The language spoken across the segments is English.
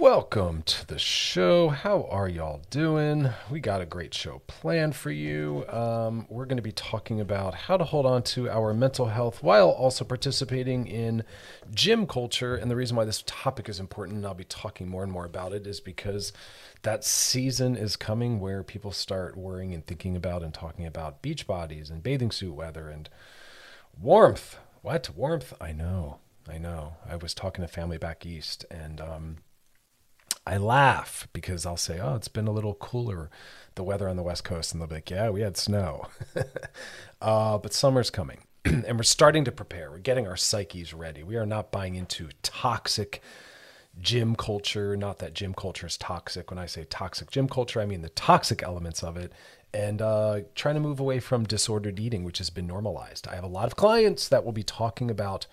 Welcome to the show. How are y'all doing? We got a great show planned for you. Um, we're going to be talking about how to hold on to our mental health while also participating in gym culture. And the reason why this topic is important, and I'll be talking more and more about it, is because that season is coming where people start worrying and thinking about and talking about beach bodies and bathing suit weather and warmth. What? Warmth? I know. I know. I was talking to family back east and, um, I laugh because I'll say, "Oh, it's been a little cooler, the weather on the West Coast," and they'll be like, "Yeah, we had snow." uh, but summer's coming, and we're starting to prepare. We're getting our psyches ready. We are not buying into toxic gym culture. Not that gym culture is toxic. When I say toxic gym culture, I mean the toxic elements of it, and uh, trying to move away from disordered eating, which has been normalized. I have a lot of clients that will be talking about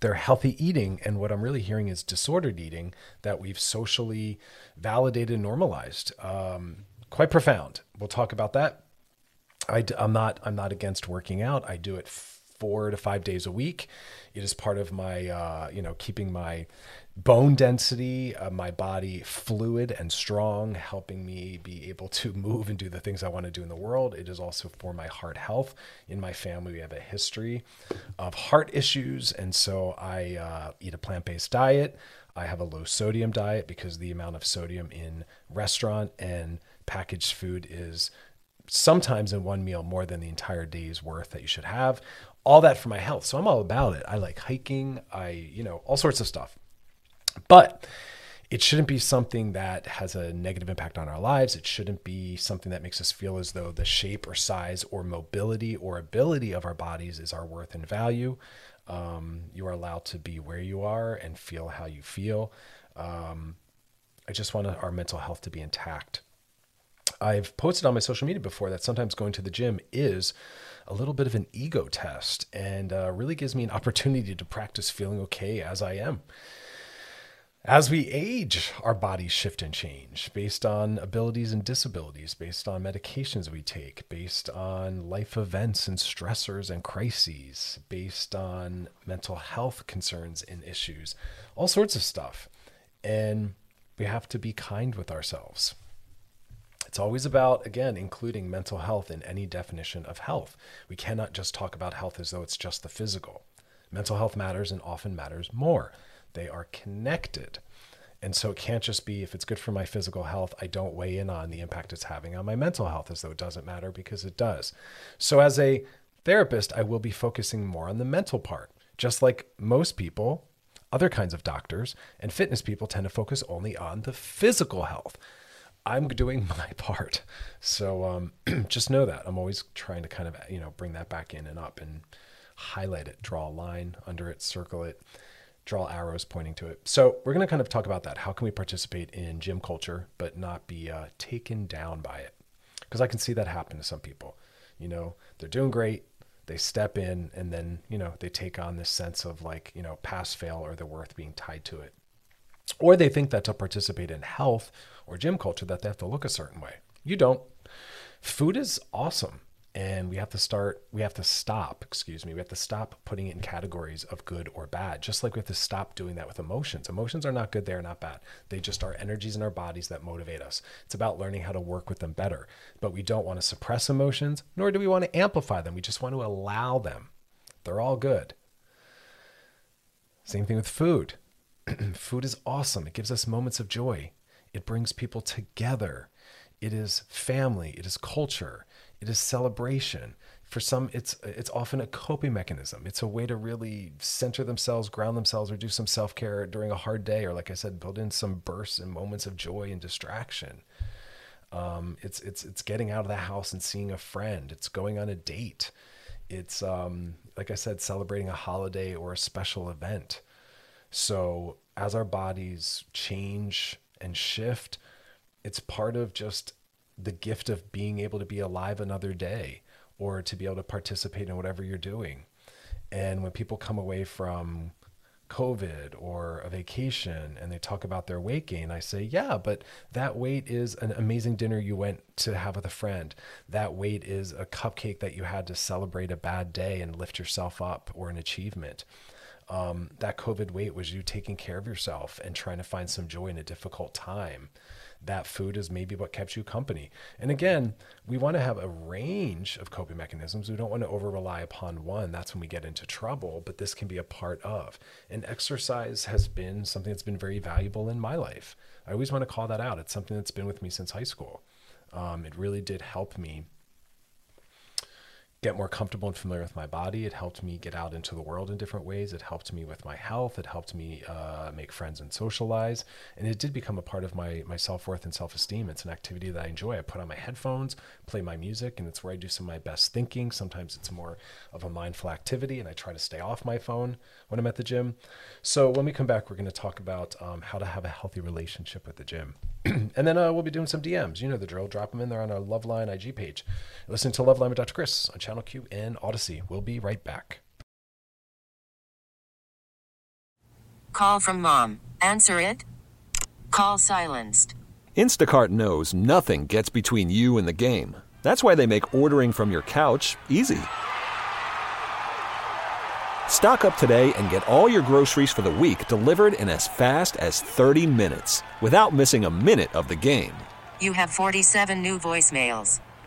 their healthy eating, and what I'm really hearing is disordered eating that we've socially validated and normalized. Um, quite profound. We'll talk about that. I, am not. I'm not against working out. I do it four to five days a week. It is part of my, uh, you know, keeping my bone density, uh, my body fluid and strong, helping me be able to move and do the things I want to do in the world. It is also for my heart health. In my family, we have a history of heart issues, and so I uh, eat a plant based diet. I have a low sodium diet because the amount of sodium in restaurant and packaged food is sometimes in one meal more than the entire day's worth that you should have all that for my health so i'm all about it i like hiking i you know all sorts of stuff but it shouldn't be something that has a negative impact on our lives. It shouldn't be something that makes us feel as though the shape or size or mobility or ability of our bodies is our worth and value. Um, you are allowed to be where you are and feel how you feel. Um, I just want our mental health to be intact. I've posted on my social media before that sometimes going to the gym is a little bit of an ego test and uh, really gives me an opportunity to practice feeling okay as I am. As we age, our bodies shift and change based on abilities and disabilities, based on medications we take, based on life events and stressors and crises, based on mental health concerns and issues, all sorts of stuff. And we have to be kind with ourselves. It's always about, again, including mental health in any definition of health. We cannot just talk about health as though it's just the physical. Mental health matters and often matters more. They are connected. And so it can't just be if it's good for my physical health, I don't weigh in on the impact it's having on my mental health as though it doesn't matter because it does. So as a therapist, I will be focusing more on the mental part. Just like most people, other kinds of doctors and fitness people tend to focus only on the physical health. I'm doing my part. So um, just know that. I'm always trying to kind of, you know, bring that back in and up and highlight it, draw a line under it, circle it draw arrows pointing to it. So we're going to kind of talk about that. How can we participate in gym culture but not be uh, taken down by it? Because I can see that happen to some people. You know, they're doing great, they step in, and then you know they take on this sense of like you know pass fail or the worth being tied to it, or they think that to participate in health or gym culture that they have to look a certain way. You don't. Food is awesome. And we have to start we have to stop excuse me we have to stop putting it in categories of good or bad just like we have to stop doing that with emotions. Emotions are not good they're not bad. They just are energies in our bodies that motivate us. It's about learning how to work with them better. But we don't want to suppress emotions nor do we want to amplify them. We just want to allow them. They're all good. Same thing with food. Food is awesome. It gives us moments of joy. It brings people together. It is family. It is culture it is celebration. For some, it's it's often a coping mechanism. It's a way to really center themselves, ground themselves, or do some self care during a hard day, or like I said, build in some bursts and moments of joy and distraction. Um, it's it's it's getting out of the house and seeing a friend. It's going on a date. It's um, like I said, celebrating a holiday or a special event. So as our bodies change and shift, it's part of just the gift of being able to be alive another day or to be able to participate in whatever you're doing. And when people come away from COVID or a vacation and they talk about their weight gain, I say, yeah, but that weight is an amazing dinner you went to have with a friend. That weight is a cupcake that you had to celebrate a bad day and lift yourself up or an achievement. Um, that COVID weight was you taking care of yourself and trying to find some joy in a difficult time that food is maybe what kept you company. And again, we want to have a range of coping mechanisms. We don't want to over rely upon one. That's when we get into trouble, but this can be a part of. And exercise has been something that's been very valuable in my life. I always want to call that out. It's something that's been with me since high school. Um, it really did help me get more comfortable and familiar with my body. It helped me get out into the world in different ways. It helped me with my health. It helped me uh, make friends and socialize. And it did become a part of my, my self worth and self esteem. It's an activity that I enjoy. I put on my headphones, play my music, and it's where I do some of my best thinking. Sometimes it's more of a mindful activity, and I try to stay off my phone when I'm at the gym. So when we come back, we're going to talk about um, how to have a healthy relationship with the gym. and then uh, we'll be doing some DMs. You know the drill. Drop them in there on our Loveline IG page. Listen to Loveline with Dr. Chris on Channel Q and Odyssey. We'll be right back. Call from mom. Answer it. Call silenced. Instacart knows nothing gets between you and the game. That's why they make ordering from your couch easy. Stock up today and get all your groceries for the week delivered in as fast as 30 minutes without missing a minute of the game. You have 47 new voicemails.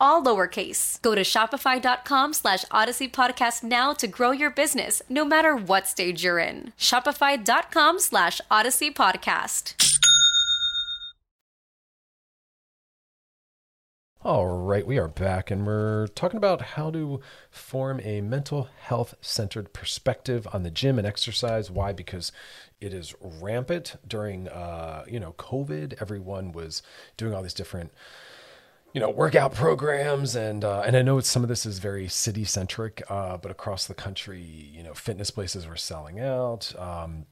all lowercase. Go to shopify.com slash odyssey podcast now to grow your business, no matter what stage you're in. Shopify.com slash odyssey podcast. All right, we are back and we're talking about how to form a mental health centered perspective on the gym and exercise. Why? Because it is rampant during, uh, you know, COVID. Everyone was doing all these different, you know, workout programs, and uh, and I know some of this is very city centric, uh, but across the country, you know, fitness places were selling out. Um,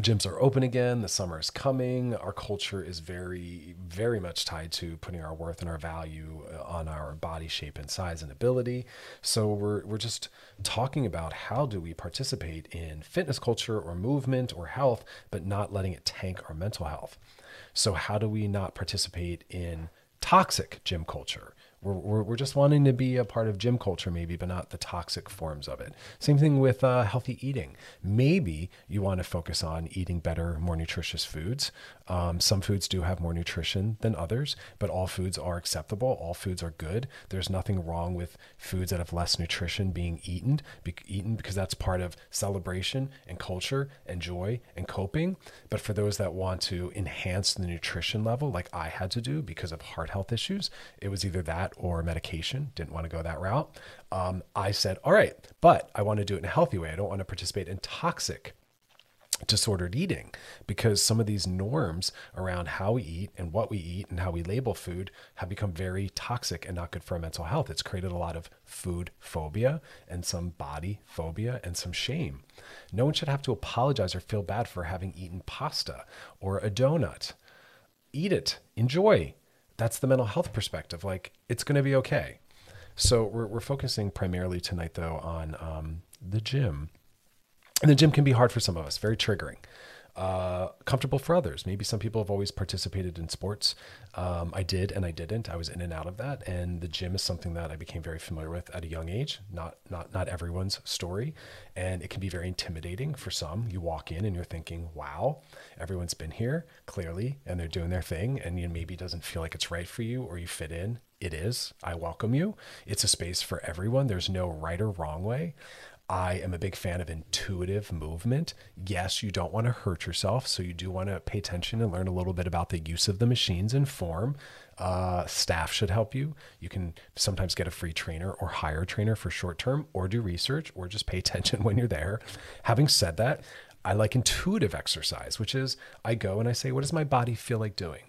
gyms are open again the summer is coming our culture is very very much tied to putting our worth and our value uh, on our body shape and size and ability so we're, we're just talking about how do we participate in fitness culture or movement or health but not letting it tank our mental health so how do we not participate in toxic gym culture we're, we're, we're, just wanting to be a part of gym culture, maybe, but not the toxic forms of it. Same thing with uh, healthy eating. Maybe you want to focus on eating better, more nutritious foods. Um, some foods do have more nutrition than others, but all foods are acceptable. All foods are good. There's nothing wrong with foods that have less nutrition being eaten, be, eaten because that's part of celebration and culture and joy and coping. But for those that want to enhance the nutrition level, like I had to do because of heart health issues, it was either that or medication. Didn't want to go that route. Um, I said, all right, but I want to do it in a healthy way. I don't want to participate in toxic disordered eating because some of these norms around how we eat and what we eat and how we label food have become very toxic and not good for our mental health. It's created a lot of food phobia and some body phobia and some shame. No one should have to apologize or feel bad for having eaten pasta or a donut. Eat it, enjoy, that's the mental health perspective. Like it's going to be okay. So we're, we're focusing primarily tonight though on um, the gym. And the gym can be hard for some of us, very triggering uh, comfortable for others. Maybe some people have always participated in sports. Um, I did and I didn't. I was in and out of that. And the gym is something that I became very familiar with at a young age. Not not not everyone's story, and it can be very intimidating for some. You walk in and you're thinking, "Wow, everyone's been here clearly, and they're doing their thing," and you maybe doesn't feel like it's right for you or you fit in. It is. I welcome you. It's a space for everyone. There's no right or wrong way. I am a big fan of intuitive movement. Yes, you don't want to hurt yourself. So you do want to pay attention and learn a little bit about the use of the machines and form. Uh, staff should help you. You can sometimes get a free trainer or hire a trainer for short term or do research or just pay attention when you're there. Having said that, I like intuitive exercise, which is I go and I say, what does my body feel like doing?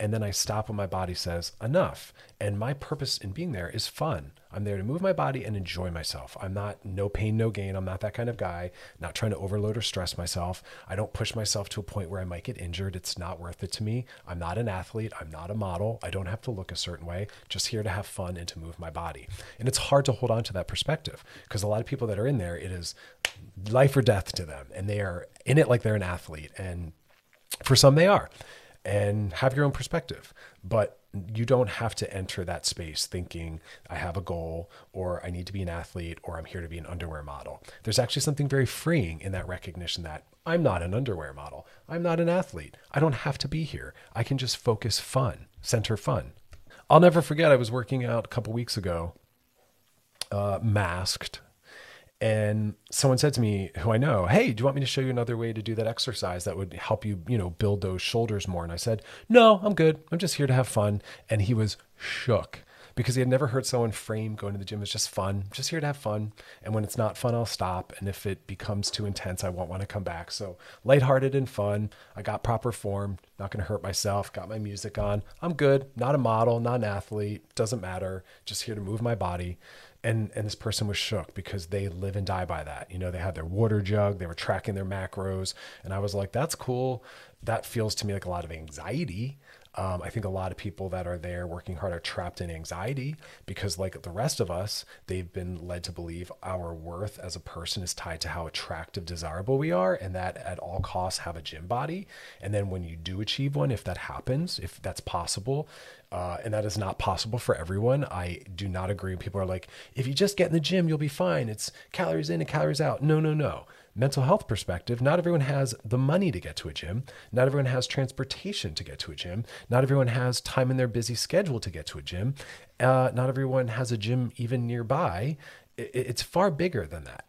And then I stop when my body says enough. And my purpose in being there is fun. I'm there to move my body and enjoy myself. I'm not no pain, no gain. I'm not that kind of guy, not trying to overload or stress myself. I don't push myself to a point where I might get injured. It's not worth it to me. I'm not an athlete. I'm not a model. I don't have to look a certain way. Just here to have fun and to move my body. And it's hard to hold on to that perspective because a lot of people that are in there, it is life or death to them. And they are in it like they're an athlete. And for some, they are. And have your own perspective. But you don't have to enter that space thinking I have a goal or I need to be an athlete or I'm here to be an underwear model. There's actually something very freeing in that recognition that I'm not an underwear model. I'm not an athlete. I don't have to be here. I can just focus fun, center fun. I'll never forget I was working out a couple weeks ago, uh, masked and someone said to me who I know, "Hey, do you want me to show you another way to do that exercise that would help you, you know, build those shoulders more?" And I said, "No, I'm good. I'm just here to have fun." And he was shook because he had never heard someone frame going to the gym as just fun, just here to have fun. And when it's not fun, I'll stop. And if it becomes too intense, I won't want to come back. So lighthearted and fun. I got proper form, not going to hurt myself, got my music on. I'm good. Not a model, not an athlete. Doesn't matter. Just here to move my body and and this person was shook because they live and die by that. You know they had their water jug they were tracking their macros and i was like that's cool. That feels to me like a lot of anxiety um, I think a lot of people that are there working hard are trapped in anxiety because, like the rest of us, they've been led to believe our worth as a person is tied to how attractive, desirable we are, and that at all costs have a gym body. And then when you do achieve one, if that happens, if that's possible, uh, and that is not possible for everyone. I do not agree. People are like, if you just get in the gym, you'll be fine. It's calories in and calories out. No, no, no mental health perspective, not everyone has the money to get to a gym. Not everyone has transportation to get to a gym. Not everyone has time in their busy schedule to get to a gym. Uh, not everyone has a gym even nearby. It, it's far bigger than that.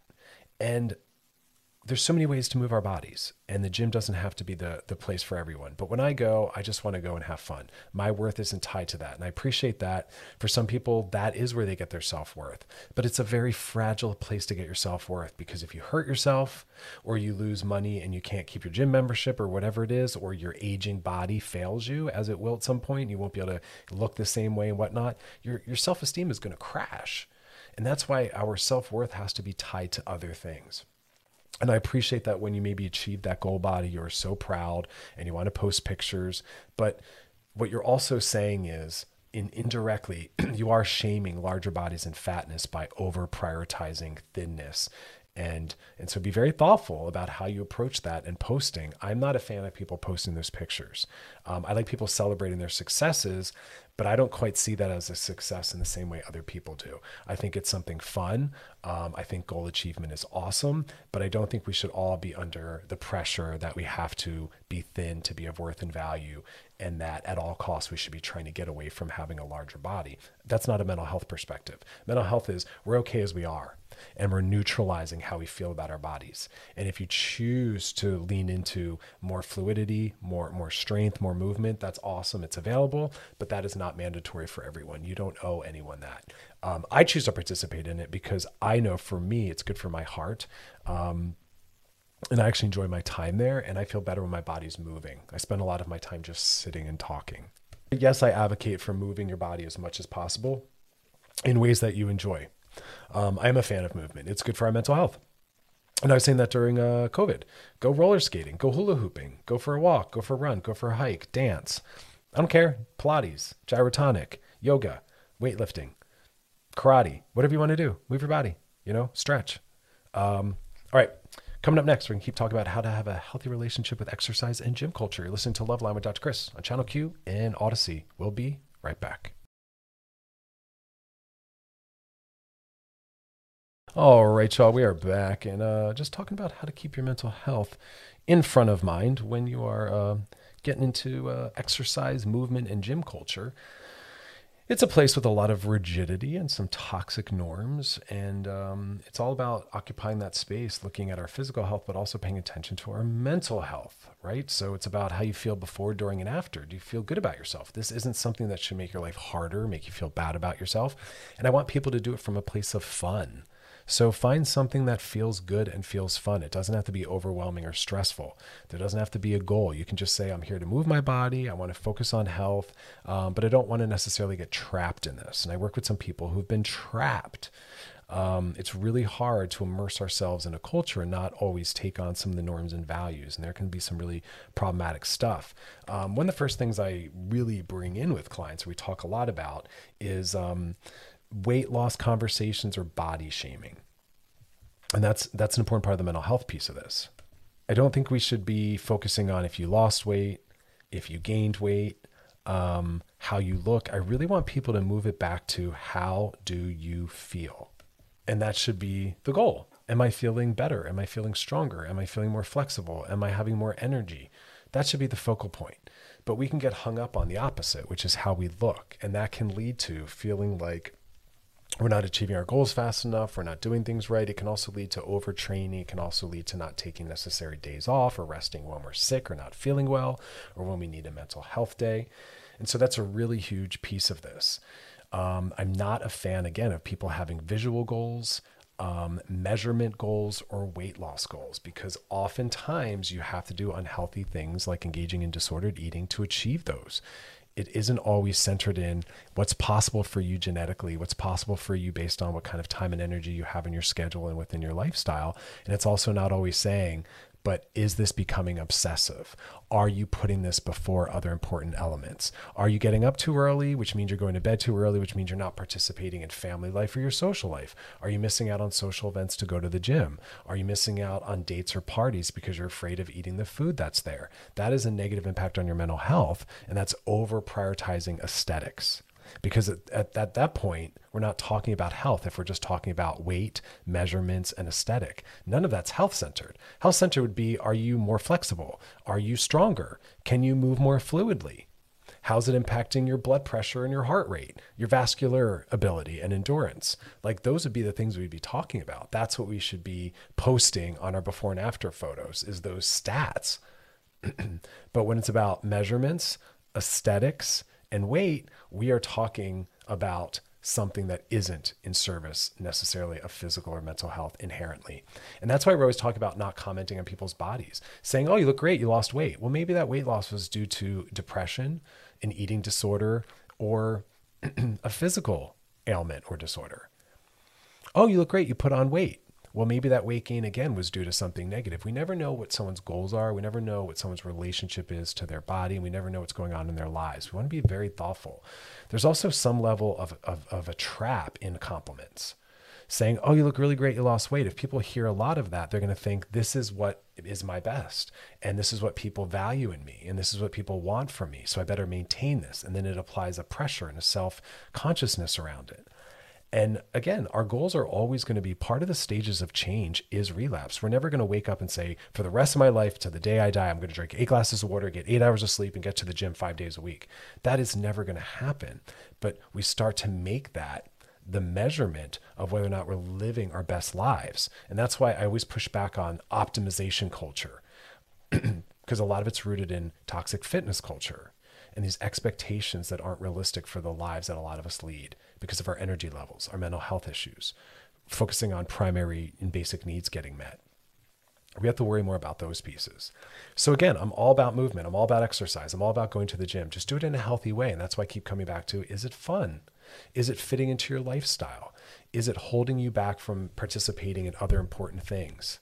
And there's so many ways to move our bodies and the gym doesn't have to be the the place for everyone. But when i go i just want to go and have fun. My worth isn't tied to that and i appreciate that. For some people that is where they get their self-worth. But it's a very fragile place to get your self-worth because if you hurt yourself or you lose money and you can't keep your gym membership or whatever it is or your aging body fails you as it will at some point you won't be able to look the same way and whatnot your, your self-esteem is going to crash. And that's why our self-worth has to be tied to other things and I appreciate that when you maybe achieve that goal body, you're so proud and you want to post pictures. But what you're also saying is, in indirectly, you are shaming larger bodies and fatness by over prioritizing thinness. And and so be very thoughtful about how you approach that and posting. I'm not a fan of people posting those pictures. Um, I like people celebrating their successes, but I don't quite see that as a success in the same way other people do. I think it's something fun. Um, I think goal achievement is awesome, but I don't think we should all be under the pressure that we have to be thin to be of worth and value, and that at all costs we should be trying to get away from having a larger body. That's not a mental health perspective. Mental health is we're okay as we are and we're neutralizing how we feel about our bodies. And if you choose to lean into more fluidity, more more strength, more movement, that's awesome. It's available, but that is not mandatory for everyone. You don't owe anyone that. Um, I choose to participate in it because I know for me it's good for my heart. Um, and I actually enjoy my time there, and I feel better when my body's moving. I spend a lot of my time just sitting and talking. Yes, I advocate for moving your body as much as possible in ways that you enjoy. Um, I'm a fan of movement. It's good for our mental health. And I was saying that during uh, COVID. Go roller skating, go hula hooping, go for a walk, go for a run, go for a hike, dance. I don't care. Pilates, gyrotonic, yoga, weightlifting, karate, whatever you want to do. Move your body, you know, stretch. Um, all right. Coming up next, we're going to keep talking about how to have a healthy relationship with exercise and gym culture. You're listening to Loveline with Dr. Chris on Channel Q and Odyssey. We'll be right back. All right, y'all, we are back and uh, just talking about how to keep your mental health in front of mind when you are uh, getting into uh, exercise, movement, and gym culture. It's a place with a lot of rigidity and some toxic norms, and um, it's all about occupying that space, looking at our physical health, but also paying attention to our mental health, right? So it's about how you feel before, during, and after. Do you feel good about yourself? This isn't something that should make your life harder, make you feel bad about yourself. And I want people to do it from a place of fun so find something that feels good and feels fun. It doesn't have to be overwhelming or stressful. There doesn't have to be a goal. You can just say, I'm here to move my body. I want to focus on health, um, but I don't want to necessarily get trapped in this. And I work with some people who've been trapped. Um, it's really hard to immerse ourselves in a culture and not always take on some of the norms and values. And there can be some really problematic stuff. Um, one of the first things I really bring in with clients, we talk a lot about, is um, weight loss conversations or body shaming. And that's that's an important part of the mental health piece of this. I don't think we should be focusing on if you lost weight, if you gained weight, um, how you look. I really want people to move it back to how do you feel? And that should be the goal. Am I feeling better? Am I feeling stronger? Am I feeling more flexible? Am I having more energy? That should be the focal point. But we can get hung up on the opposite, which is how we look. And that can lead to feeling like we're not achieving our goals fast enough, we're not doing things right. It can also lead to overtraining. It can also lead to not taking necessary days off or resting when we're sick or not feeling well or when we need a mental health day. And so that's a really huge piece of this. Um, I'm not a fan, again, of people having visual goals, um, measurement goals, or weight loss goals because oftentimes you have to do unhealthy things like engaging in disordered eating to achieve those it isn't always centered in what's possible for you genetically, what's possible for you based on what kind of time and energy you have in your schedule and within your lifestyle. And it's also not always saying, but is this becoming obsessive? Are you putting this before other important elements? Are you getting up too early, which means you're going to bed too early, which means you're not participating in family life or your social life? Are you missing out on social events to go to the gym? Are you missing out on dates or parties because you're afraid of eating the food that's there? That is a negative impact on your mental health, and that's over prioritizing aesthetics because at, at, at, that point we're not talking about health if we're just talking about weight measurements and aesthetic none of that's health centered health centered would be are you more flexible are you stronger can you move more fluidly How's it impacting your blood pressure and your heart rate, your vascular ability and endurance? Like those would be the things we'd be talking about. That's what we should be posting on our before and after photos is those stats. but when it's about measurements, aesthetics, and weight, we are talking about something that isn't in service necessarily of physical or mental health inherently. And that's why we always talk about not commenting on people's bodies, saying, oh, you look great, you lost weight. Well, maybe that weight loss was due to depression, an eating disorder, or a physical ailment or disorder. Oh, you look great, you put on weight well, maybe that weight gain again was due to something negative. We never know what someone's goals are. We never know what someone's relationship is to their body. We never know what's going on in their lives. We want to be very thoughtful. There's also some level of, of, of a trap in compliments saying, Oh, you look really great. You lost weight. If people hear a lot of that, they're going to think this is what is my best. And this is what people value in me. And this is what people want from me. So I better maintain this. And then it applies a pressure and a self consciousness around it. And again, our goals are always going to be part of the stages of change is relapse. We're never going to wake up and say, for the rest of my life to the day I die, I'm going to drink eight glasses of water, get eight hours of sleep, and get to the gym five days a week. That is never going to happen. But we start to make that the measurement of whether or not we're living our best lives. And that's why I always push back on optimization culture, because a lot of it's rooted in toxic fitness culture and these expectations that aren't realistic for the lives that a lot of us lead because of our energy levels, our mental health issues, focusing on primary and basic needs getting met. We have to worry more about those pieces. So, again, I'm all about movement. I'm all about exercise. I'm all about going to the gym. Just do it in a healthy way. And that's why I keep coming back to is it fun? Is it fitting into your lifestyle? Is it holding you back from participating in other important things?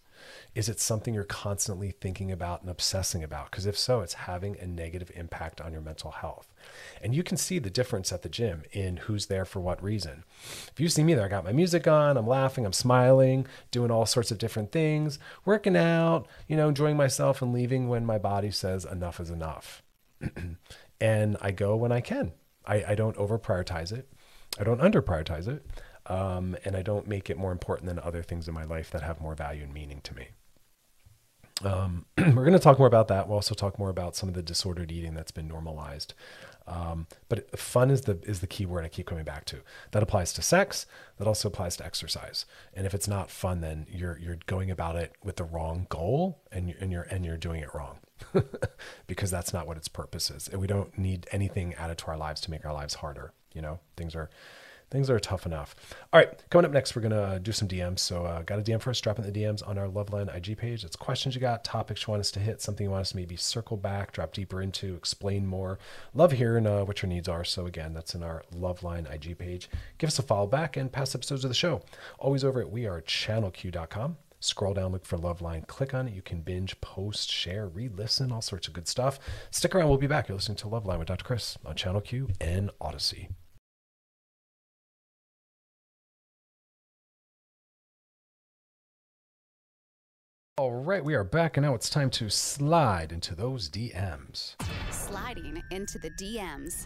Is it something you're constantly thinking about and obsessing about? Because if so, it's having a negative impact on your mental health. And you can see the difference at the gym in who's there for what reason. If you see me there, I got my music on, I'm laughing, I'm smiling, doing all sorts of different things, working out, you know, enjoying myself and leaving when my body says enough is enough. and I go when I can. I, I don't over prioritize it. I don't under prioritize it. Um, and I don't make it more important than other things in my life that have more value and meaning to me. Um, we're going to talk more about that. We'll also talk more about some of the disordered eating that's been normalized. Um, but fun is the is the key word I keep coming back to. That applies to sex. That also applies to exercise. And if it's not fun, then you're you're going about it with the wrong goal, and you're and you're and you're doing it wrong, because that's not what its purpose is. And we don't need anything added to our lives to make our lives harder. You know, things are things are tough enough. All right, coming up next, we're gonna do some DMs. So, uh, got a DM for us? Drop in the DMs on our Loveline IG page. It's questions you got, topics you want us to hit, something you want us to maybe circle back, drop deeper into, explain more. Love hearing uh, what your needs are. So, again, that's in our Loveline IG page. Give us a follow back and past episodes of the show. Always over at wearechannelq.com. Scroll down, look for Loveline, click on it. You can binge, post, share, re listen, all sorts of good stuff. Stick around, we'll be back. You're listening to Loveline with Dr. Chris on Channel Q and Odyssey. All right, we are back, and now it's time to slide into those DMs. Sliding into the DMs.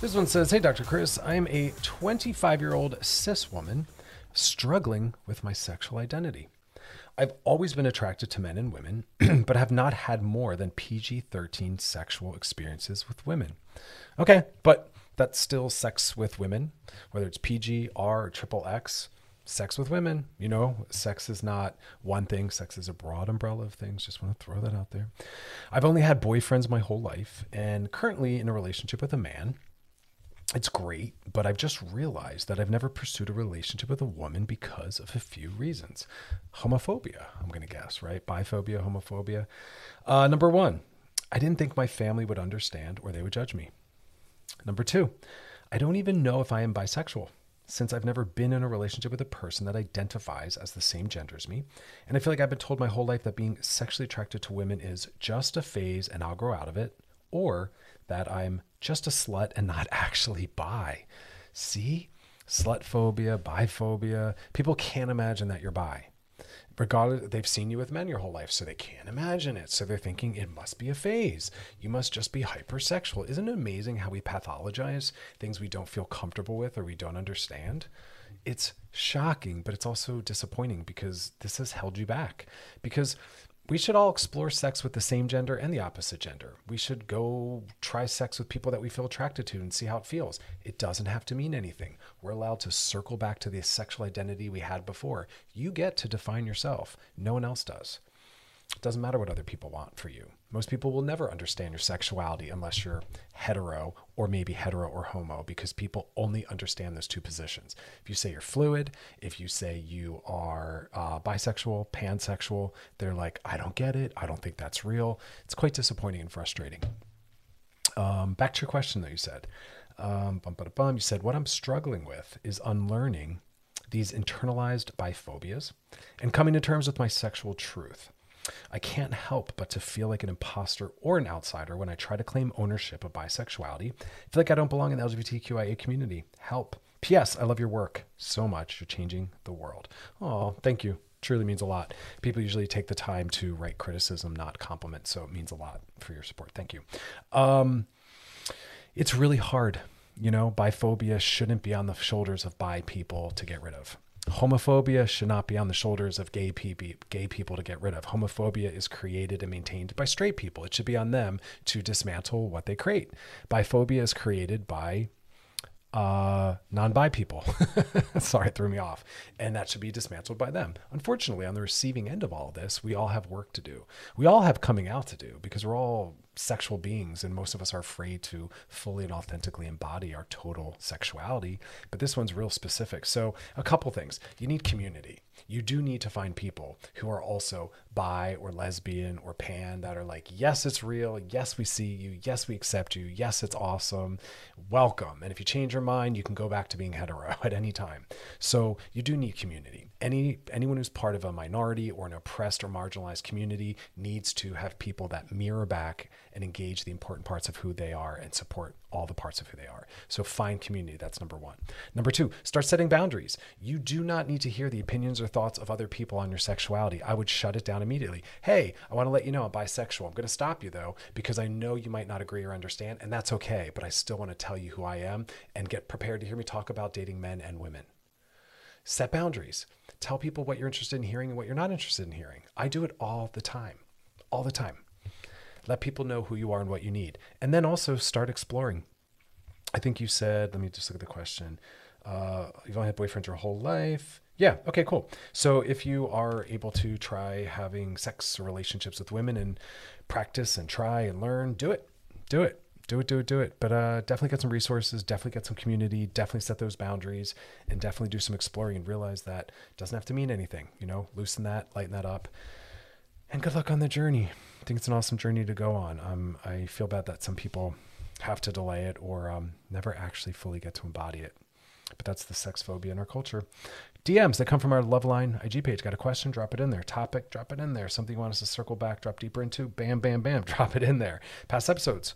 This one says Hey, Dr. Chris, I am a 25 year old cis woman struggling with my sexual identity. I've always been attracted to men and women, but have not had more than PG 13 sexual experiences with women. Okay, but that's still sex with women, whether it's PG, R, or triple X sex with women. You know, sex is not one thing, sex is a broad umbrella of things. Just want to throw that out there. I've only had boyfriends my whole life and currently in a relationship with a man. It's great, but I've just realized that I've never pursued a relationship with a woman because of a few reasons. Homophobia, I'm going to guess, right? Biphobia, homophobia. Uh, number one, I didn't think my family would understand or they would judge me. Number two, I don't even know if I am bisexual since I've never been in a relationship with a person that identifies as the same gender as me. And I feel like I've been told my whole life that being sexually attracted to women is just a phase and I'll grow out of it, or that I'm just a slut and not actually bi. See? Slut phobia, biphobia. People can't imagine that you're bi regardless they've seen you with men your whole life so they can't imagine it. So they're thinking it must be a phase. You must just be hypersexual. Isn't it amazing how we pathologize things we don't feel comfortable with or we don't understand? It's shocking but it's also disappointing because this has held you back. Because we should all explore sex with the same gender and the opposite gender. We should go try sex with people that we feel attracted to and see how it feels. It doesn't have to mean anything. We're allowed to circle back to the sexual identity we had before. You get to define yourself, no one else does. It doesn't matter what other people want for you. Most people will never understand your sexuality unless you're hetero or maybe hetero or homo because people only understand those two positions. If you say you're fluid, if you say you are uh, bisexual, pansexual, they're like, I don't get it. I don't think that's real. It's quite disappointing and frustrating. Um, back to your question, that you said, um, bum, bum, you said, what I'm struggling with is unlearning these internalized biphobias and coming to terms with my sexual truth. I can't help but to feel like an imposter or an outsider when I try to claim ownership of bisexuality. I feel like I don't belong in the LGBTQIA community. Help. P.S. I love your work so much. You're changing the world. Oh, thank you. Truly means a lot. People usually take the time to write criticism, not compliment. So it means a lot for your support. Thank you. Um, it's really hard. You know, biphobia shouldn't be on the shoulders of bi people to get rid of. Homophobia should not be on the shoulders of gay people, gay people to get rid of. Homophobia is created and maintained by straight people. It should be on them to dismantle what they create. Biphobia is created by uh, non-bi people. Sorry, it threw me off. And that should be dismantled by them. Unfortunately, on the receiving end of all this, we all have work to do. We all have coming out to do because we're all sexual beings and most of us are afraid to fully and authentically embody our total sexuality. But this one's real specific. So, a couple things. You need community you do need to find people who are also bi or lesbian or pan that are like, yes, it's real. Yes, we see you. Yes, we accept you. Yes, it's awesome. Welcome. And if you change your mind, you can go back to being hetero at any time. So you do need community. Any anyone who's part of a minority or an oppressed or marginalized community needs to have people that mirror back and engage the important parts of who they are and support all the parts of who they are. So find community. That's number one. Number two, start setting boundaries. You do not need to hear the opinions or thoughts of other people on your sexuality. I would shut it down immediately. Hey, I want to let you know I'm bisexual. I'm going to stop you though, because I know you might not agree or understand, and that's okay. But I still want to tell you who I am and get prepared to hear me talk about dating men and women. Set boundaries. Tell people what you're interested in hearing and what you're not interested in hearing. I do it all the time. All the time. Let people know who you are and what you need. And then also start exploring. I think you said, let me just look at the question. Uh, you've only had boyfriends your whole life. Yeah. Okay, cool. So if you are able to try having sex or relationships with women and practice and try and learn, do it. Do it. Do it, do it, do it. But uh, definitely get some resources, definitely get some community, definitely set those boundaries, and definitely do some exploring and realize that doesn't have to mean anything. You know, loosen that, lighten that up. And good luck on the journey. I think it's an awesome journey to go on. Um, I feel bad that some people have to delay it or um, never actually fully get to embody it. But that's the sex phobia in our culture. DMs that come from our Loveline IG page. Got a question? Drop it in there. Topic? Drop it in there. Something you want us to circle back, drop deeper into? Bam, bam, bam. Drop it in there. Past episodes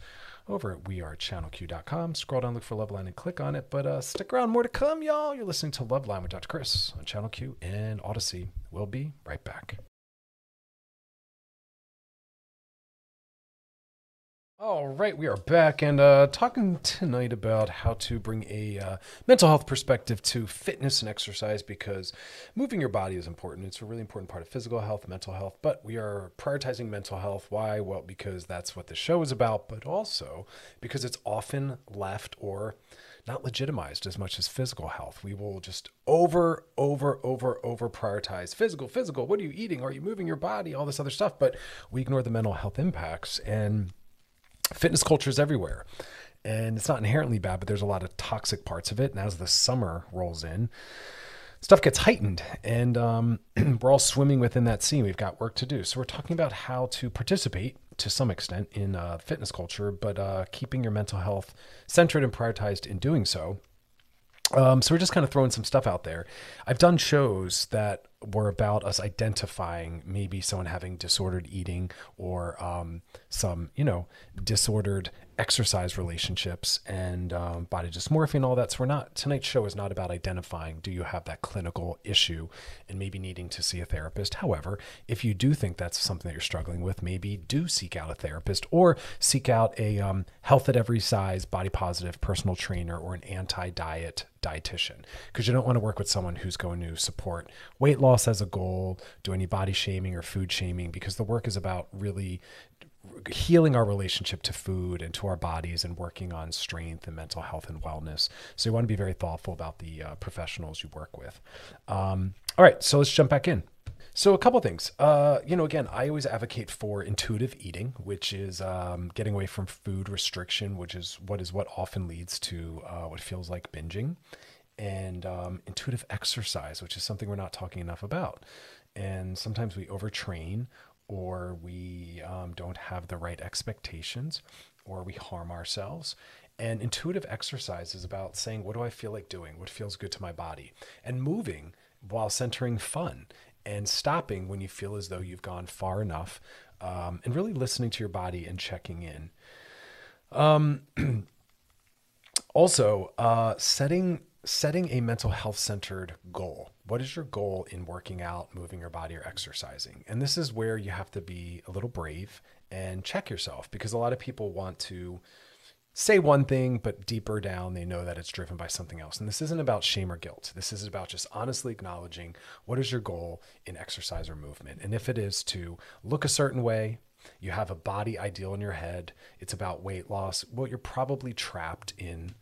over at wearechannelq.com. Scroll down, look for Loveline, and click on it. But uh, stick around, more to come, y'all. You're listening to Loveline with Dr. Chris on Channel Q and Odyssey. We'll be right back. All right, we are back and uh, talking tonight about how to bring a uh, mental health perspective to fitness and exercise because moving your body is important. It's a really important part of physical health, mental health, but we are prioritizing mental health. Why? Well, because that's what the show is about, but also because it's often left or not legitimized as much as physical health. We will just over, over, over, over prioritize physical, physical. What are you eating? Are you moving your body? All this other stuff, but we ignore the mental health impacts and fitness culture is everywhere. And it's not inherently bad, but there's a lot of toxic parts of it. And as the summer rolls in, stuff gets heightened and um, we're all swimming within that sea. We've got work to do. So we're talking about how to participate to some extent in uh, fitness culture, but uh, keeping your mental health centered and prioritized in doing so. Um, so we're just kind of throwing some stuff out there. I've done shows that were about us identifying maybe someone having disordered eating or um, some, you know, disordered exercise relationships and um, body dysmorphia and all that. So we're not tonight's show is not about identifying do you have that clinical issue and maybe needing to see a therapist. However, if you do think that's something that you're struggling with, maybe do seek out a therapist or seek out a um, health at every size, body positive personal trainer or an anti-diet dietitian because you don't want to work with someone who's going to support weight loss as a goal, do any body shaming or food shaming, because the work is about really healing our relationship to food and to our bodies and working on strength and mental health and wellness. So you want to be very thoughtful about the uh, professionals you work with. Um, all right, so let's jump back in. So a couple things. Uh, you know, again, I always advocate for intuitive eating, which is um, getting away from food restriction, which is what is what often leads to uh, what feels like binging, and um, intuitive exercise, which is something we're not talking enough about. And sometimes we overtrain, or we um, don't have the right expectations, or we harm ourselves. And intuitive exercise is about saying, what do I feel like doing? What feels good to my body? And moving while centering fun and stopping when you feel as though you've gone far enough um, and really listening to your body and checking in. Um, also, uh, setting setting a mental health centered goal. What is your goal in working out, moving your body, or exercising? And this is where you have to be a little brave and check yourself because a lot of people want to say one thing, but deeper down, they know that it's driven by something else. And this isn't about shame or guilt. This is about just honestly acknowledging what is your goal in exercise or movement. And if it is to look a certain way, you have a body ideal in your head, it's about weight loss, well, you're probably trapped in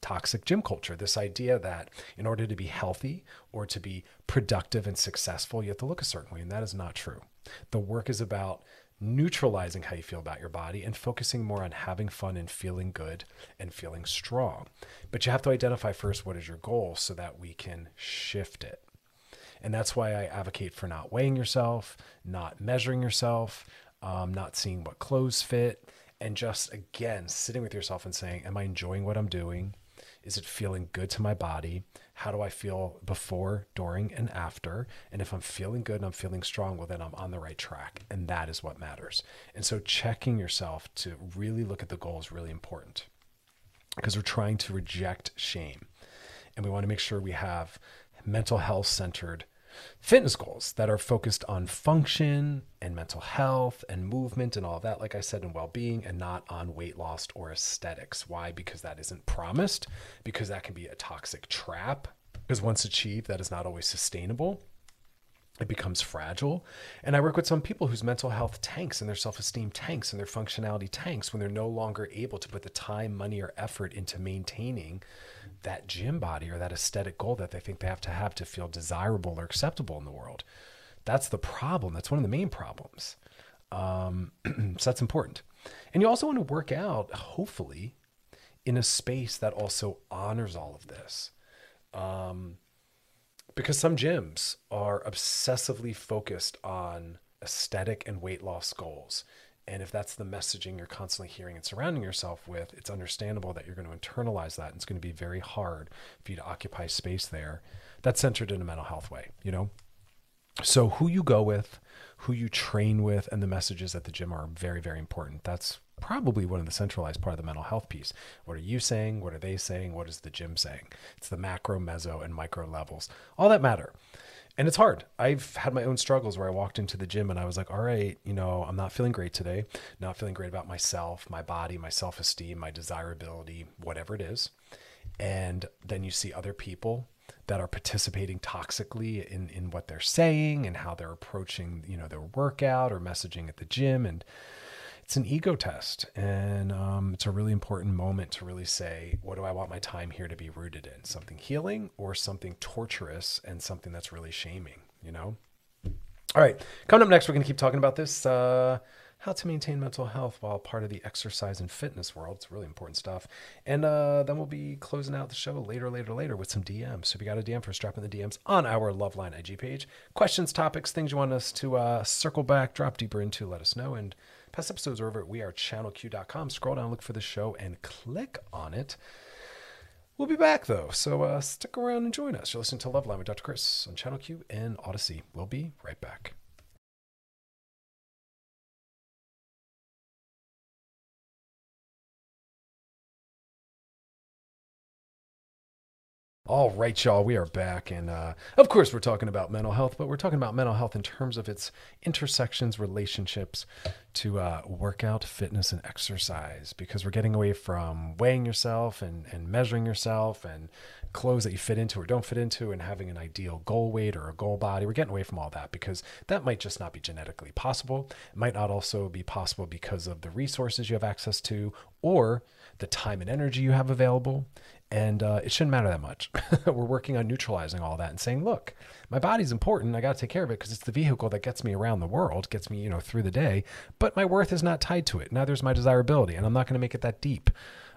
toxic gym culture. This idea that in order to be healthy or to be productive and successful, you have to look a certain way. And that is not true. The work is about neutralizing how you feel about your body and focusing more on having fun and feeling good and feeling strong. But you have to identify first what is your goal so that we can shift it. And that's why I advocate for not weighing yourself, not measuring yourself, um, not seeing what clothes fit, and just again sitting with yourself and saying, Am I enjoying what I'm doing? Is it feeling good to my body? How do I feel before, during, and after? And if I'm feeling good and I'm feeling strong, well, then I'm on the right track. And that is what matters. And so checking yourself to really look at the goal is really important because we're trying to reject shame. And we want to make sure we have mental health centered fitness goals that are focused on function and mental health and movement and all of that, like I said, and well being, and not on weight loss or aesthetics. Why? Because that isn't promised, because that can be a toxic trap. Because once achieved, that is not always sustainable. It becomes fragile. And I work with some people whose mental health tanks and their self esteem tanks and their functionality tanks when they're no longer able to put the time, money, or effort into maintaining that gym body or that aesthetic goal that they think they have to have to feel desirable or acceptable in the world. That's the problem. That's one of the main problems. Um, so that's important. And you also want to work out, hopefully, in a space that also honors all of this. Um, because some gyms are obsessively focused on aesthetic and weight loss goals. And if that's the messaging you're constantly hearing and surrounding yourself with, it's understandable that you're going to internalize that. And it's going to be very hard for you to occupy space there that's centered in a mental health way, you know? So, who you go with, who you train with, and the messages at the gym are very, very important. That's probably one of the centralized part of the mental health piece. What are you saying? What are they saying? What is the gym saying? It's the macro, meso, and micro levels. All that matter and it's hard. I've had my own struggles where I walked into the gym and I was like, all right, you know, I'm not feeling great today, not feeling great about myself, my body, my self esteem, my desirability, whatever it is. And then you see other people that are participating toxically in, in what they're saying and how they're approaching, you know, their workout or messaging at the gym. And it's an ego test and um, it's a really important moment to really say what do i want my time here to be rooted in something healing or something torturous and something that's really shaming you know all right coming up next we're going to keep talking about this uh, how to maintain mental health while part of the exercise and fitness world. It's really important stuff. And uh, then we'll be closing out the show later, later, later with some DMs. So if you got a DM for us, drop in the DMs on our Loveline IG page. Questions, topics, things you want us to uh, circle back, drop deeper into, let us know. And Past episodes are over at wearechannelq.com. Scroll down, look for the show, and click on it. We'll be back though, so uh, stick around and join us. You're listening to Loveline with Dr. Chris on Channel Q and Audacy. We'll be right back. All right, y'all, we are back. And uh, of course, we're talking about mental health, but we're talking about mental health in terms of its intersections, relationships to uh, workout, fitness, and exercise, because we're getting away from weighing yourself and, and measuring yourself and clothes that you fit into or don't fit into and having an ideal goal weight or a goal body. We're getting away from all that because that might just not be genetically possible. It might not also be possible because of the resources you have access to or the time and energy you have available. And uh, it shouldn't matter that much. We're working on neutralizing all that and saying, look, my body's important. I got to take care of it because it's the vehicle that gets me around the world, gets me, you know, through the day. But my worth is not tied to it. Neither is my desirability. And I'm not going to make it that deep.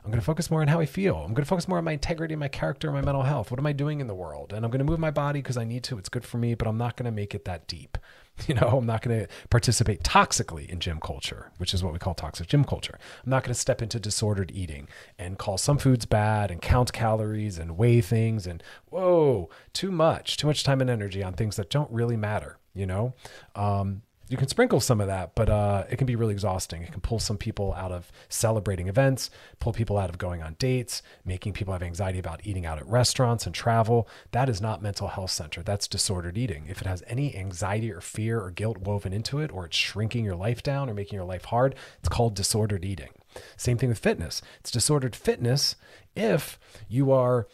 I'm going to focus more on how I feel. I'm going to focus more on my integrity, my character, my mental health. What am I doing in the world? And I'm going to move my body because I need to. It's good for me, but I'm not going to make it that deep. You know, I'm not going to participate toxically in gym culture, which is what we call toxic gym culture. I'm not going to step into disordered eating and call some foods bad and count calories and weigh things and whoa, too much, too much time and energy on things that don't really matter. You know, um, you can sprinkle some of that, but uh, it can be really exhausting. It can pull some people out of celebrating events, pull people out of going on dates, making people have anxiety about eating out at restaurants and travel. That is not mental health center. That's disordered eating. If it has any anxiety or fear or guilt woven into it, or it's shrinking your life down or making your life hard, it's called disordered eating. Same thing with fitness. It's disordered fitness if you are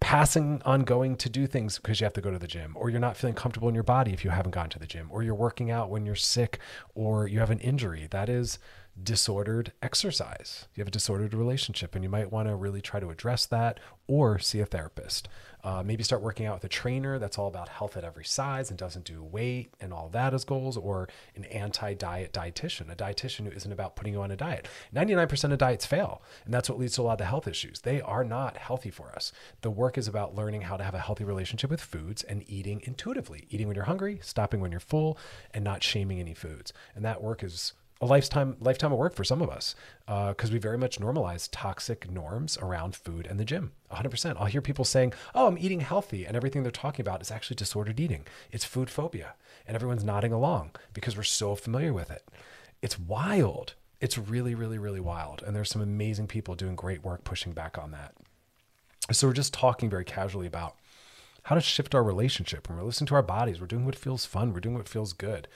passing on going to do things because you have to go to the gym, or you're not feeling comfortable in your body if you haven't gone to the gym, or you're working out when you're sick or you have an injury. That is disordered exercise. You have a disordered relationship, and you might want to really try to address that or see a therapist. Uh, maybe start working out with a trainer that's all about health at every size and doesn't do weight and all that as goals, or an anti diet dietitian, a dietitian who isn't about putting you on a diet. 99% of diets fail, and that's what leads to a lot of the health issues. They are not healthy for us. The work is about learning how to have a healthy relationship with foods and eating intuitively, eating when you're hungry, stopping when you're full, and not shaming any foods. And that work is a lifetime lifetime of work for some of us because uh, we very much normalize toxic norms around food and the gym 100% i'll hear people saying oh i'm eating healthy and everything they're talking about is actually disordered eating. It's food phobia and everyone's nodding along because we're so familiar with it. It's wild. It's really really really wild and there's some amazing people doing great work pushing back on that. So we're just talking very casually about how to shift our relationship. When we're listening to our bodies we're doing what feels fun we're doing what feels good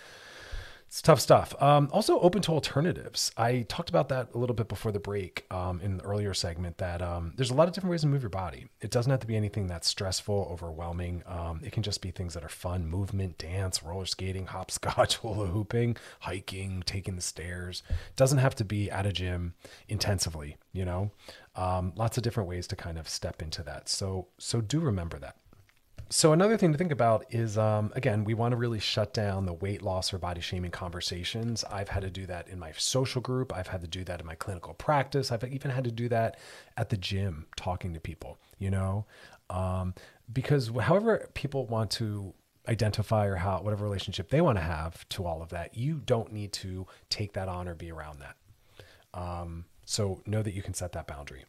it's tough stuff. Um, also, open to alternatives. I talked about that a little bit before the break um, in the earlier segment. That um, there's a lot of different ways to move your body. It doesn't have to be anything that's stressful, overwhelming. Um, it can just be things that are fun: movement, dance, roller skating, hopscotch, hula hooping, hiking, taking the stairs. It doesn't have to be at a gym intensively. You know, um, lots of different ways to kind of step into that. So, so do remember that. So another thing to think about is, um, again, we want to really shut down the weight loss or body shaming conversations. I've had to do that in my social group. I've had to do that in my clinical practice. I've even had to do that at the gym, talking to people. You know, um, because however people want to identify or how whatever relationship they want to have to all of that, you don't need to take that on or be around that. Um, so know that you can set that boundary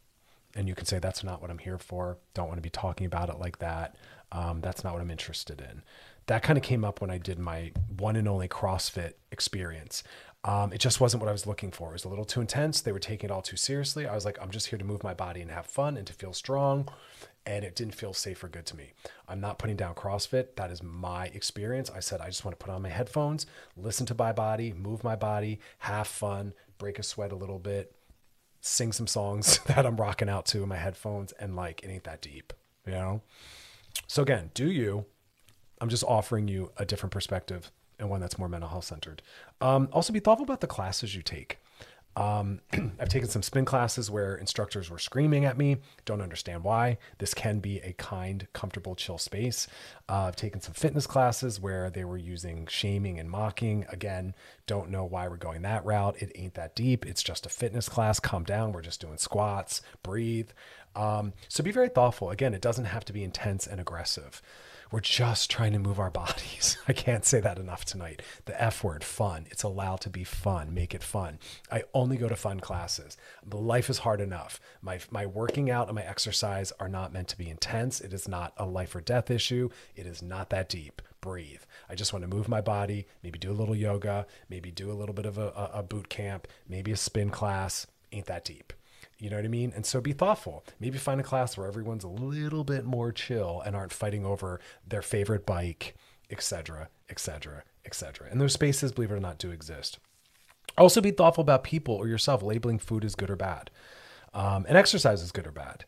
and you can say that's not what i'm here for don't want to be talking about it like that um, that's not what I'm interested in. That kind of came up when I did my one and only CrossFit experience. Um, it just wasn't what I was looking for. It was a little too intense. They were taking it all too seriously. I was like, I'm just here to move my body and have fun and to feel strong. And it didn't feel safe or good to me. I'm not putting down CrossFit. That is my experience. I said, I just want to put on my headphones, listen to my body, move my body, have fun, break a sweat a little bit, sing some songs that I'm rocking out to in my headphones. And like, it ain't that deep, you know? So again, do you? I'm just offering you a different perspective and one that's more mental health centered. Um, also, be thoughtful about the classes you take. Um, I've taken some spin classes where instructors were screaming at me. Don't understand why. This can be a kind, comfortable, chill space. Uh, I've taken some fitness classes where they were using shaming and mocking. Again, don't know why we're going that route. It ain't that deep. It's just a fitness class. Calm down. We're just doing squats, breathe. Um, so be very thoughtful. Again, it doesn't have to be intense and aggressive. We're just trying to move our bodies. I can't say that enough tonight. The F word, fun. It's allowed to be fun. Make it fun. I only go to fun classes. Life is hard enough. My, my working out and my exercise are not meant to be intense. It is not a life or death issue. It is not that deep. Breathe. I just want to move my body, maybe do a little yoga, maybe do a little bit of a, a boot camp, maybe a spin class. Ain't that deep You know what I mean? And so be thoughtful. Maybe find a class where everyone's a little bit more chill and aren't fighting over their favorite bike, etc., etc., etc. And those spaces, believe it or not, do exist. Also, be thoughtful about people or yourself labeling food as good or bad, um, and exercise is good or bad.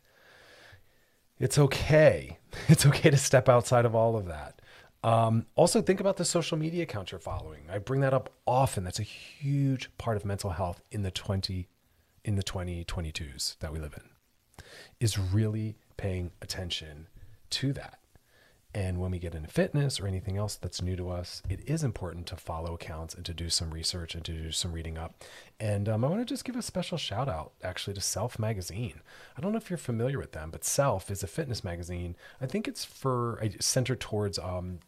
It's okay. It's okay to step outside of all of that. Um, also, think about the social media account you're following. I bring that up often. That's a huge part of mental health in the 20 in the 2022s that we live in. Is really paying attention to that. And when we get into fitness or anything else that's new to us, it is important to follow accounts and to do some research and to do some reading up. And um, I want to just give a special shout out actually to Self Magazine. I don't know if you're familiar with them, but Self is a fitness magazine. I think it's for centered towards um,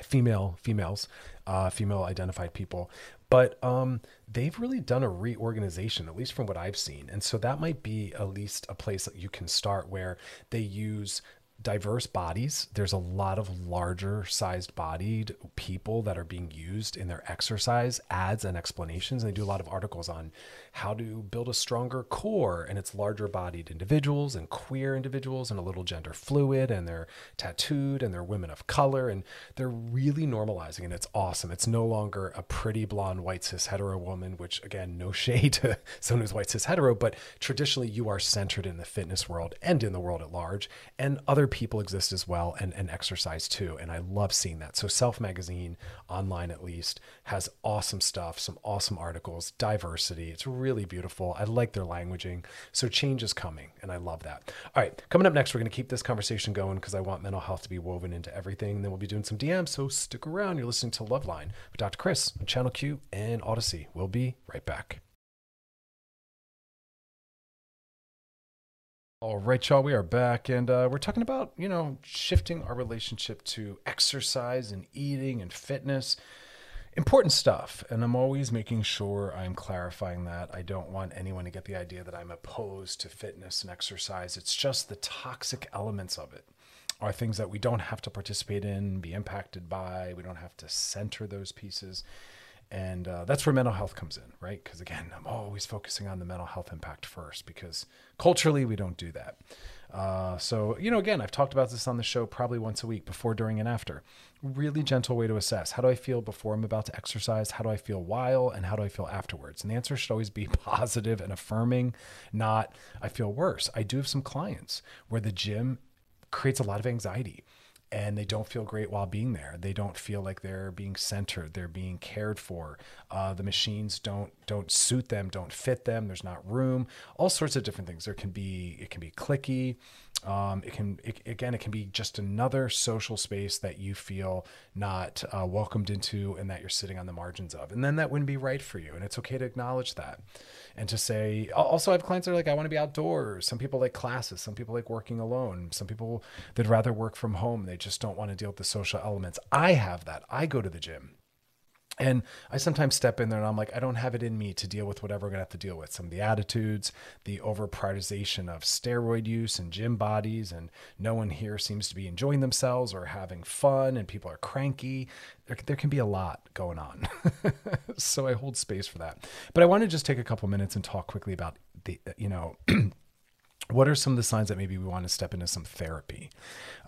female females, uh, female identified people. But um, they've really done a reorganization, at least from what I've seen. And so that might be at least a place that you can start where they use diverse bodies. There's a lot of larger sized bodied people that are being used in their exercise ads and explanations. And They do a lot of articles on how to build a stronger core, and it's larger bodied individuals and queer individuals and a little gender fluid, and they're tattooed and they're women of color, and they're really normalizing, and it's awesome. It's no longer a pretty blonde white cis hetero woman, which again, no shade to someone who's white cis hetero, but traditionally you are centered in the fitness world and in the world at large, and other people exist as well and, and exercise too. And I love seeing that. So Self Magazine, online at least, has awesome stuff, some awesome articles, diversity. It's beautiful. I like their languaging. So change is coming, and I love that. All right, coming up next, we're going to keep this conversation going because I want mental health to be woven into everything. And then we'll be doing some DMs. So stick around. You're listening to Loveline with Dr. Chris on Channel Q and Audacy. We'll be right back. All right, y'all, we are back and uh, we're talking about, you know, shifting our relationship to exercise and eating and fitness. Important stuff. And I'm always making sure I'm clarifying that. I don't want anyone to get the idea that I'm opposed to fitness and exercise. It's just the toxic elements of it are things that we don't have to participate in, be impacted by. We don't have to center those pieces. And uh, that's where mental health comes in, right? Because again, I'm always focusing on the mental health impact first because culturally we don't do that. Uh, so, you know, again, I've talked about this on the show probably once a week before, during, and after. Really gentle way to assess how do I feel before I'm about to exercise? How do I feel while? And how do I feel afterwards? And the answer should always be positive and affirming, not I feel worse. I do have some clients where the gym creates a lot of anxiety and they don't feel great while being there. They don't feel like they're being centered. They're being cared for. Uh, the machines don't don't suit them, don't fit them. There's not room. All sorts of different things. There can be it can be cliquey. Um, it can it, again it can be just another social space that you feel not uh, welcomed into and that you're sitting on the margins of, and then that wouldn't be right for you. And it's okay to acknowledge that and to say also I have clients that are like I want to be outdoors. Some people like classes. Some people like working alone. Some people they'd rather work from home. They just don't want to deal with the social elements. I have that. I go to the gym. And I sometimes step in there and I'm like, I don't have it in me to deal with whatever we're going to have to deal with. Some of the attitudes, the over prioritization of steroid use and gym bodies, and no one here seems to be enjoying themselves or having fun, and people are cranky. There, there can be a lot going on. so I hold space for that. But I want to just take a couple minutes and talk quickly about the, you know, what are some of the signs that maybe we want to step into some therapy?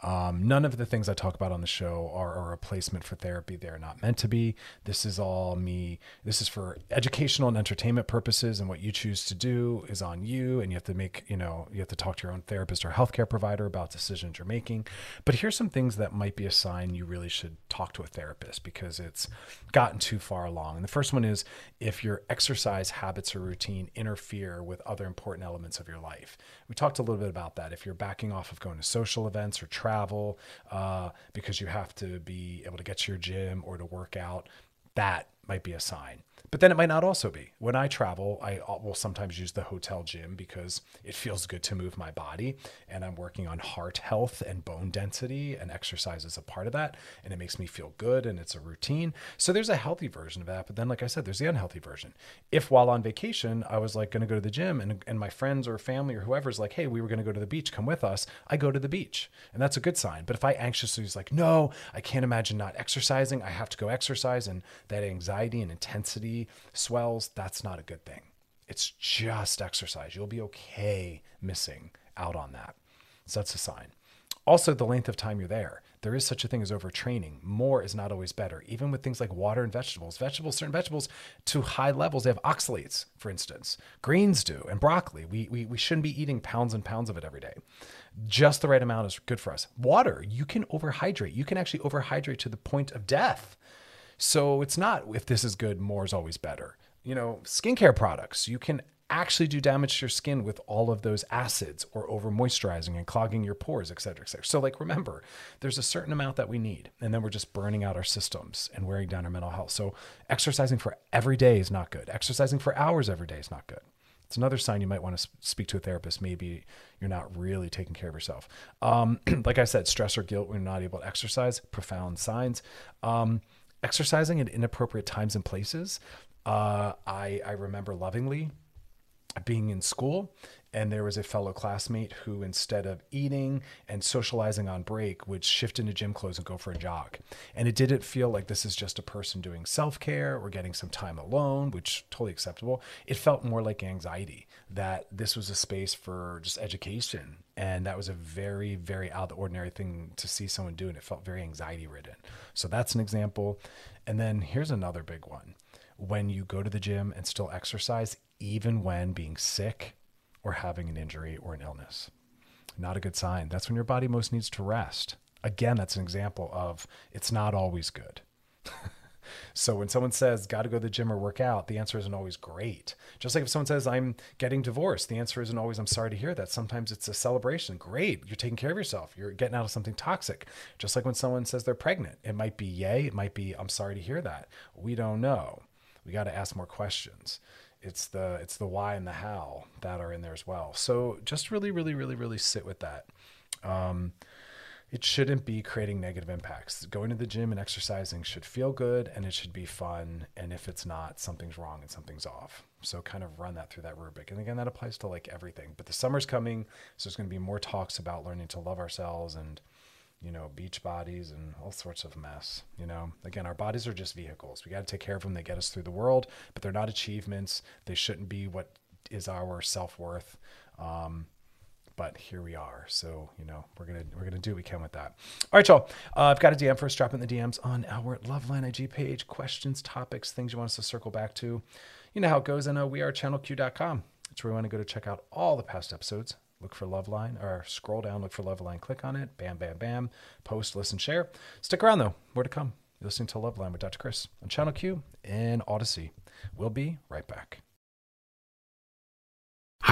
Um, none of the things I talk about on the show are a replacement for therapy. They're not meant to be. This is all me. This is for educational and entertainment purposes, and what you choose to do is on you. And you have to make, you know, you have to talk to your own therapist or healthcare provider about decisions you're making. But here's some things that might be a sign you really should talk to a therapist because it's gotten too far along. And the first one is if your exercise habits or routine interfere with other important elements of your life. We talked a little bit about that. If you're backing off of going to social events or travel uh, because you have to be able to get to your gym or to work out, that might be a sign. But then it might not also be. When I travel, I will sometimes use the hotel gym because it feels good to move my body. And I'm working on heart health and bone density, and exercise is a part of that. And it makes me feel good and it's a routine. So there's a healthy version of that. But then, like I said, there's the unhealthy version. If while on vacation, I was like going to go to the gym and, and my friends or family or whoever's like, hey, we were going to go to the beach, come with us, I go to the beach. And that's a good sign. But if I anxiously was like, no, I can't imagine not exercising, I have to go exercise, and that anxiety and intensity swells, that's not a good thing. It's just exercise. You'll be okay missing out on that. So that's a sign. Also, the length of time you're there. There is such a thing as overtraining. More is not always better. Even with things like water and vegetables, vegetables, certain vegetables to high levels, they have oxalates, for instance. Greens do, and broccoli. We, we, we shouldn't be eating pounds and pounds of it every day. Just the right amount is good for us. Water, you can overhydrate. You can actually overhydrate to the point of death. So it's not if this is good, more is always better. You know, skincare products, you can actually do damage to your skin with all of those acids or over moisturizing and clogging your pores, et cetera, et cetera. So, like, remember, there's a certain amount that we need, and then we're just burning out our systems and wearing down our mental health. So, exercising for every day is not good. Exercising for hours every day is not good. It's another sign you might want to speak to a therapist. Maybe you're not really taking care of yourself. Um, like I said, stress or guilt when you're not able to exercise, profound signs. Um, exercising at inappropriate times and places. Uh, I, I remember lovingly being in school and there was a fellow classmate who instead of eating and socializing on break would shift into gym clothes and go for a jog and it didn't feel like this is just a person doing self-care or getting some time alone which totally acceptable it felt more like anxiety that this was a space for just education and that was a very very out of the ordinary thing to see someone do and it felt very anxiety ridden so that's an example and then here's another big one when you go to the gym and still exercise even when being sick or having an injury or an illness. Not a good sign. That's when your body most needs to rest. Again, that's an example of it's not always good. so when someone says, got to go to the gym or work out, the answer isn't always great. Just like if someone says, I'm getting divorced, the answer isn't always, I'm sorry to hear that. Sometimes it's a celebration. Great. You're taking care of yourself. You're getting out of something toxic. Just like when someone says they're pregnant, it might be yay. It might be, I'm sorry to hear that. We don't know. We got to ask more questions it's the it's the why and the how that are in there as well. So just really, really, really, really sit with that. Um, it shouldn't be creating negative impacts. Going to the gym and exercising should feel good and it should be fun. And if it's not, something's wrong and something's off. So kind of run that through that rubric. And again, that applies to like everything. But the summer's coming, so there's going to be more talks about learning to love ourselves and you know, beach bodies and all sorts of mess. You know, again, our bodies are just vehicles. We got to take care of them. They get us through the world, but they're not achievements. They shouldn't be what is our self worth. Um, but here we are. So you know we're gonna we're gonna do what we can with that. All right, y'all. Uh, I've got a DM for us. Drop in the DMs on our Loveline IG page. Questions, topics, things you want us to circle back to. You know how it goes. I know we are channelq.com. It's where we want to go to check out all the past episodes look for Loveline, or scroll down, look for Loveline, click on it, bam, bam, bam, post, listen, share. Stick around though, more to come. You're listening to Loveline with Dr. Chris on Channel Q and Audacy. We'll be right back.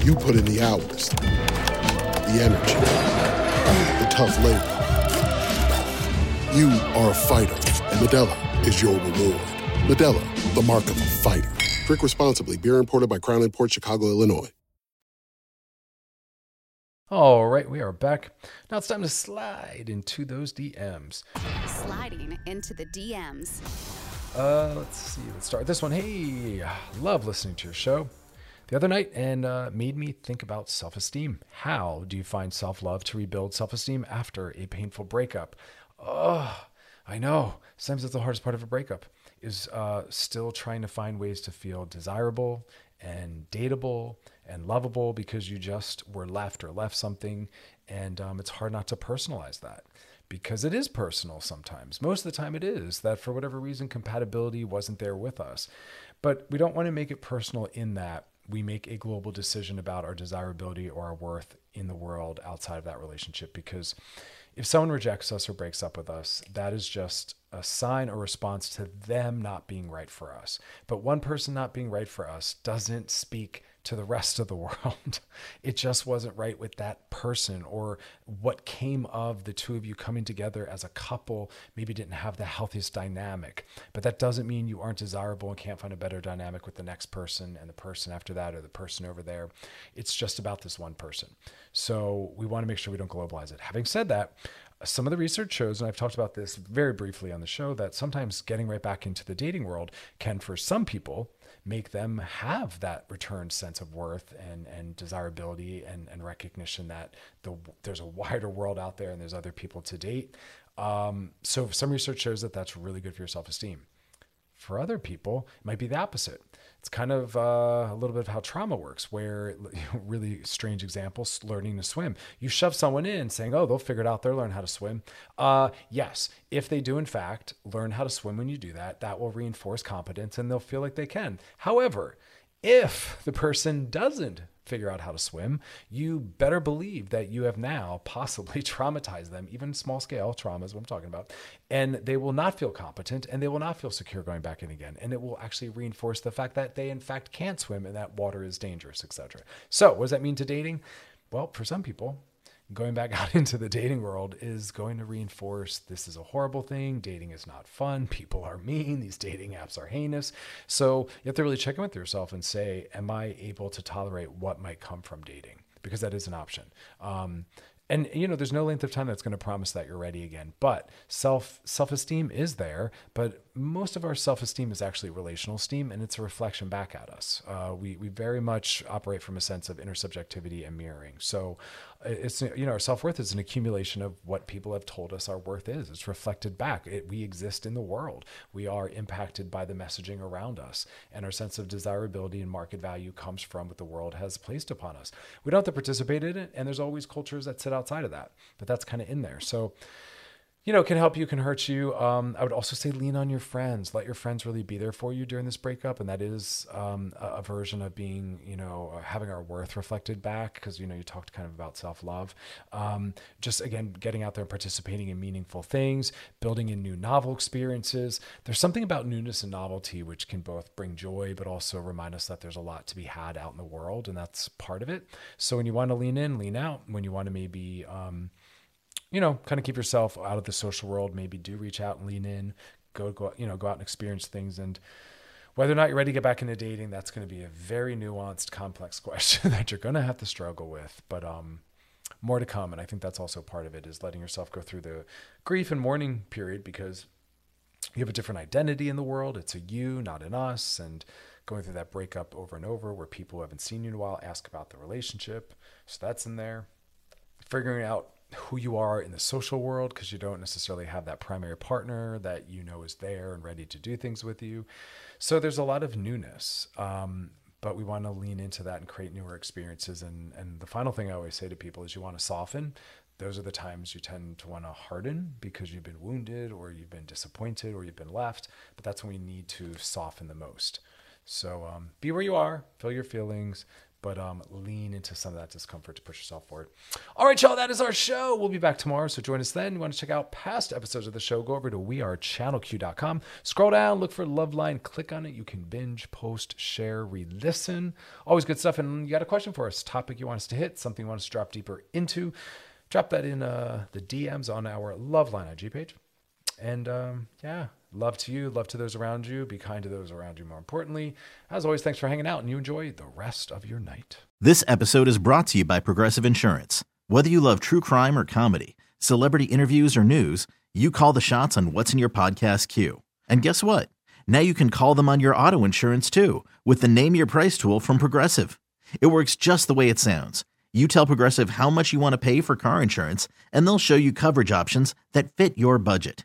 You put in the hours, the energy, the tough labor. You are a fighter, and Modelo is your reward. Modelo, the mark of a fighter. Drink responsibly. Beer imported by Crown Imports Chicago, Illinois. All right, we are back. Now it's time to slide into those DMs. Sliding into the DMs. Uh, let's see. Let's start this one. Hey, love listening to your show the other night and uh, made me think about self esteem. How do you find self love to rebuild self esteem after a painful breakup? Oh, I know. Sometimes it's the hardest part of a breakup. is uh, still trying to find ways to feel desirable and dateable and lovable because you just were left or left something. And um, it's hard not to personalize that because it is personal sometimes. Most of the time, it is that for whatever reason, compatibility wasn't there with us. But we don't want to make it personal in that we make a global decision about our desirability or our worth in the world outside of that relationship because if someone rejects us or breaks up with us, that is just a sign or response to them not being right for us. But one person not being right for us doesn't speak to the rest of the world. It just wasn't right with that person, or what came of the two of you coming together as a couple maybe didn't have the healthiest dynamic. But that doesn't mean you aren't desirable and can't find a better dynamic with the next person and the person after that or the person over there. It's just about this one person. So we want to make sure we don't globalize it. Having said that, some of the research shows, and I've talked about this very briefly on the show, that sometimes getting right back into the dating world can, for some people, make them have that returned sense of worth and, and desirability and, and recognition that the, there's a wider world out there and there's other people to date. Um, so some research shows that that's really good for your self-esteem. For other people, it might be the opposite. It's kind of uh, a little bit of how trauma works, where really strange examples, learning to swim. You shove someone in saying, oh, they'll figure it out, they'll learn how to swim. Uh, yes, if they do, in fact, learn how to swim when you do that, that will reinforce competence and they'll feel like they can. However, if the person doesn't figure out how to swim, you better believe that you have now possibly traumatized them, even small scale trauma is what I'm talking about. And they will not feel competent and they will not feel secure going back in again. And it will actually reinforce the fact that they in fact can't swim and that water is dangerous, etc. So what does that mean to dating? Well, for some people, going back out into the dating world is going to reinforce this is a horrible thing. Dating is not fun. People are mean. These dating apps are heinous. So you have to really check in with yourself and say, Am I able to tolerate what might come from dating? Because that is an option. Um, and you know there's no length of time that's going to promise that you're ready again but self self-esteem is there but most of our self-esteem is actually relational esteem and it's a reflection back at us uh, we, we very much operate from a sense of intersubjectivity and mirroring so it's you know our self-worth is an accumulation of what people have told us our worth is. It's reflected back. It, we exist in the world. We are impacted by the messaging around us. And our sense of desirability and market value comes from what the world has placed upon us. We don't have to participate in it and there's always cultures that sit outside of that but that's kind of in there. So you know, can help you, can hurt you. Um, I would also say lean on your friends. Let your friends really be there for you during this breakup. And that is um, a, a, version of being, you know, uh, having our worth reflected back because, you know, you talked kind of about self love. Um, just again, getting out there and participating in meaningful things, building in new novel experiences. There's something about newness and novelty which can both bring joy, but also remind us that there's a lot to be had out in the world. And that's part of it. So when you want to lean in, lean out. When you want to maybe, um, you know, kind of keep yourself out of the social world. Maybe do reach out and lean in. Go, go, you know, go out and experience things. And whether or not you're ready to get back into dating, that's going to be a very nuanced, complex question that you're going to have to struggle with. But um, more to come. And I think that's also part of it is letting yourself go through the grief and mourning period because you have a different identity in the world. It's a you, not an us. And going through that breakup over and over where people who haven't seen you in a while ask about the relationship. So that's in there. Figuring out who you are in the social world because you don't necessarily have that primary partner that you know is there and ready to do things with you. So there's a lot of newness. Um, but we want to lean into that and create newer experiences. And, and the final thing I always say to people is you want to soften. Those are the times you tend to want to harden because you've been wounded or you've been disappointed or you've been left. But that's when we need to soften the most. So um, be where you are, feel your feelings, but um, lean into some of that discomfort to push yourself forward. All right, y'all, that is our show. We'll be back tomorrow, so join us then. You want to check out past episodes of the show, go over to wearechannelq.com. Scroll down, look for Loveline, click on it. You can binge, post, share, re-listen. Always good stuff. And you got a question for us, topic you want us to hit, something you want us to drop deeper into. Drop that in uh, the DMs on our Loveline IG page. And um, yeah, Love to you, love to those around you. Be kind to those around you, more importantly. As always, thanks for hanging out and you enjoy the rest of your night. This episode is brought to you by Progressive Insurance. Whether you love true crime or comedy, celebrity interviews or news, you call the shots on What's in Your Podcast queue. And guess what? Now you can call them on your auto insurance too with the Name Your Price tool from Progressive. It works just the way it sounds. You tell Progressive how much you want to pay for car insurance, and they'll show you coverage options that fit your budget.